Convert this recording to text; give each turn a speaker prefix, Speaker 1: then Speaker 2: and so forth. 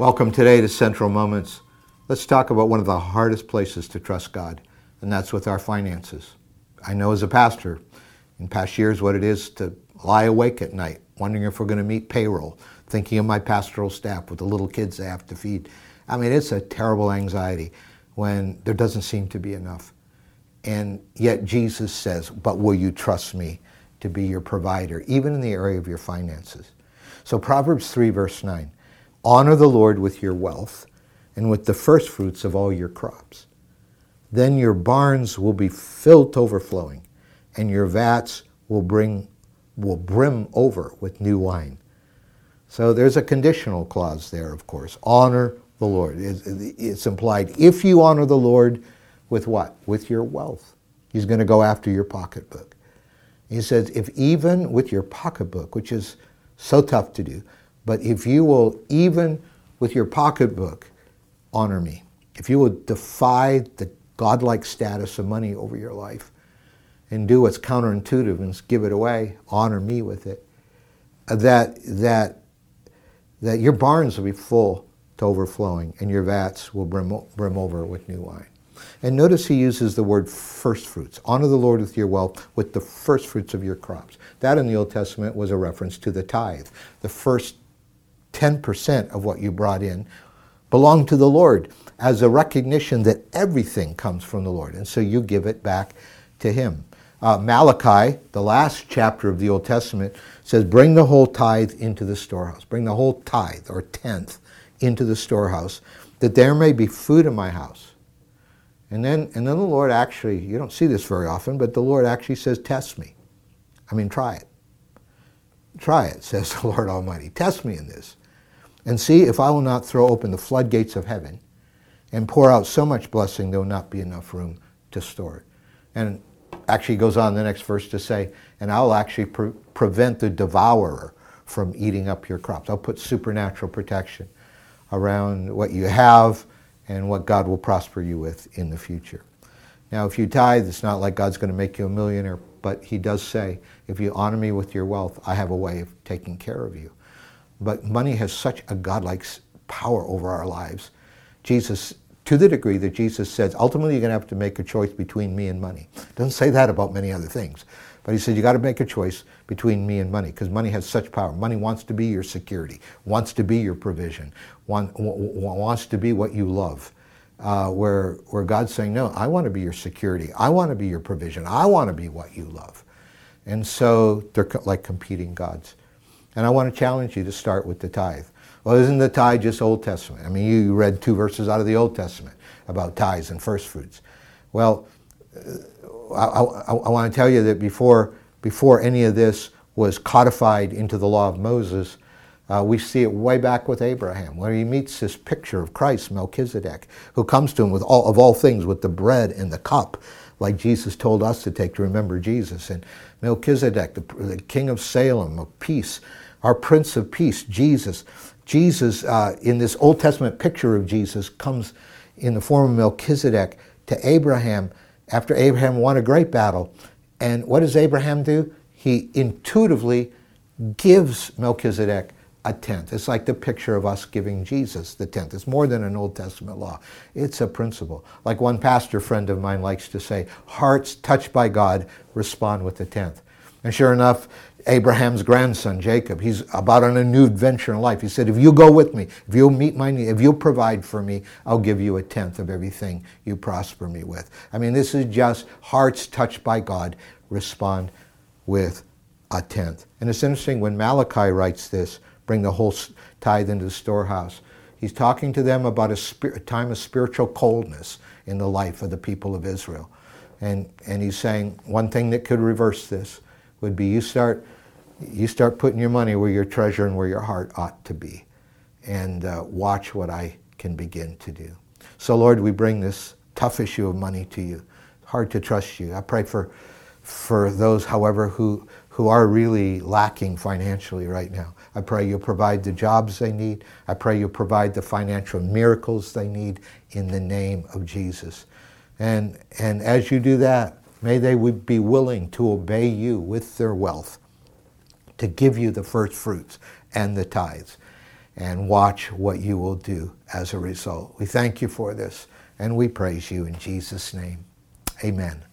Speaker 1: Welcome today to Central Moments. Let's talk about one of the hardest places to trust God, and that's with our finances. I know as a pastor in past years what it is to lie awake at night, wondering if we're going to meet payroll, thinking of my pastoral staff with the little kids they have to feed. I mean, it's a terrible anxiety when there doesn't seem to be enough. And yet Jesus says, But will you trust me to be your provider, even in the area of your finances? So, Proverbs 3, verse 9 Honor the Lord with your wealth and with the first fruits of all your crops. Then your barns will be filled to overflowing, and your vats will bring will brim over with new wine. So there's a conditional clause there, of course. Honor the Lord. It's implied if you honor the Lord with what? With your wealth. He's going to go after your pocketbook. He says, if even with your pocketbook, which is so tough to do, but if you will, even with your pocketbook, honor me, if you will defy the godlike status of money over your life and do what's counterintuitive and give it away, honor me with it, uh, that, that, that your barns will be full to overflowing and your vats will brim, brim over with new wine. And notice he uses the word first fruits. Honor the Lord with your wealth, with the first fruits of your crops. That in the Old Testament was a reference to the tithe, the first 10% of what you brought in belonged to the Lord as a recognition that everything comes from the Lord. And so you give it back to Him. Uh, Malachi, the last chapter of the Old Testament, says, Bring the whole tithe into the storehouse. Bring the whole tithe or tenth into the storehouse, that there may be food in my house. And then, and then the Lord actually, you don't see this very often, but the Lord actually says, Test me. I mean, try it. Try it, says the Lord Almighty. Test me in this and see if I will not throw open the floodgates of heaven and pour out so much blessing there will not be enough room to store it. And actually goes on the next verse to say, and I will actually pre- prevent the devourer from eating up your crops. I'll put supernatural protection around what you have and what God will prosper you with in the future. Now, if you tithe, it's not like God's going to make you a millionaire, but He does say, if you honor me with your wealth, I have a way of taking care of you. But money has such a godlike power over our lives. Jesus, to the degree that Jesus says, ultimately you're going to have to make a choice between me and money. Doesn't say that about many other things. But he said, you got to make a choice between me and money because money has such power. Money wants to be your security, wants to be your provision, want, wants to be what you love. Uh, where, where God's saying, no, I want to be your security. I want to be your provision. I want to be what you love. And so they're like competing gods. And I want to challenge you to start with the tithe. Well, isn't the tithe just Old Testament? I mean, you read two verses out of the Old Testament about tithes and first fruits. Well, uh, I, I, I want to tell you that before, before any of this was codified into the law of Moses, uh, we see it way back with Abraham, where he meets this picture of Christ, Melchizedek, who comes to him with all of all things, with the bread and the cup, like Jesus told us to take to remember Jesus. And Melchizedek, the, the king of Salem, of peace, our Prince of Peace, Jesus. Jesus, uh, in this Old Testament picture of Jesus, comes in the form of Melchizedek to Abraham after Abraham won a great battle. And what does Abraham do? He intuitively gives Melchizedek a tenth. It's like the picture of us giving Jesus the tenth. It's more than an Old Testament law, it's a principle. Like one pastor friend of mine likes to say, hearts touched by God respond with the tenth. And sure enough, Abraham's grandson, Jacob, he's about on a new adventure in life. He said, If you go with me, if you'll meet my need, if you'll provide for me, I'll give you a tenth of everything you prosper me with. I mean, this is just hearts touched by God respond with a tenth. And it's interesting when Malachi writes this bring the whole tithe into the storehouse. He's talking to them about a, spir- a time of spiritual coldness in the life of the people of Israel. And, and he's saying one thing that could reverse this would be you start, you start putting your money where your treasure and where your heart ought to be. And uh, watch what I can begin to do. So, Lord, we bring this tough issue of money to you. Hard to trust you. I pray for, for those, however, who, who are really lacking financially right now. I pray you'll provide the jobs they need. I pray you'll provide the financial miracles they need in the name of Jesus. And, and as you do that, may they be willing to obey you with their wealth, to give you the first fruits and the tithes. and watch what you will do as a result. We thank you for this and we praise you in Jesus' name. Amen.